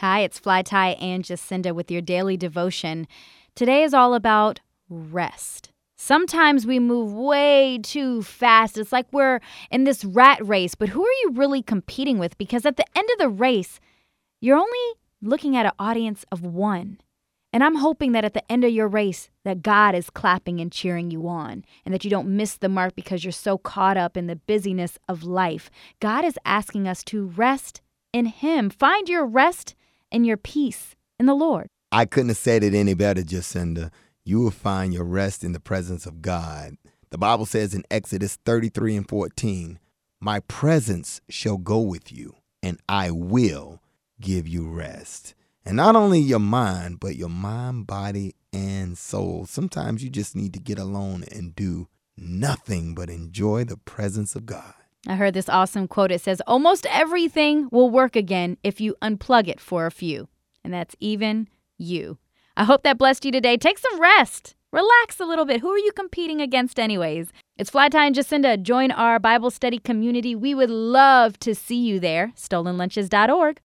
Hi, it's Fly Tie and Jacinda with your daily devotion. Today is all about rest. Sometimes we move way too fast. It's like we're in this rat race, but who are you really competing with? Because at the end of the race, you're only looking at an audience of one. And I'm hoping that at the end of your race that God is clapping and cheering you on and that you don't miss the mark because you're so caught up in the busyness of life. God is asking us to rest in him. Find your rest and your peace in the Lord. I couldn't have said it any better, Jacinda. You will find your rest in the presence of God. The Bible says in Exodus 33 and 14, My presence shall go with you, and I will give you rest. And not only your mind, but your mind, body, and soul. Sometimes you just need to get alone and do nothing but enjoy the presence of God. I heard this awesome quote. It says, Almost everything will work again if you unplug it for a few. And that's even you. I hope that blessed you today. Take some rest. Relax a little bit. Who are you competing against, anyways? It's Fly Tie and Jacinda. Join our Bible study community. We would love to see you there. StolenLunches.org.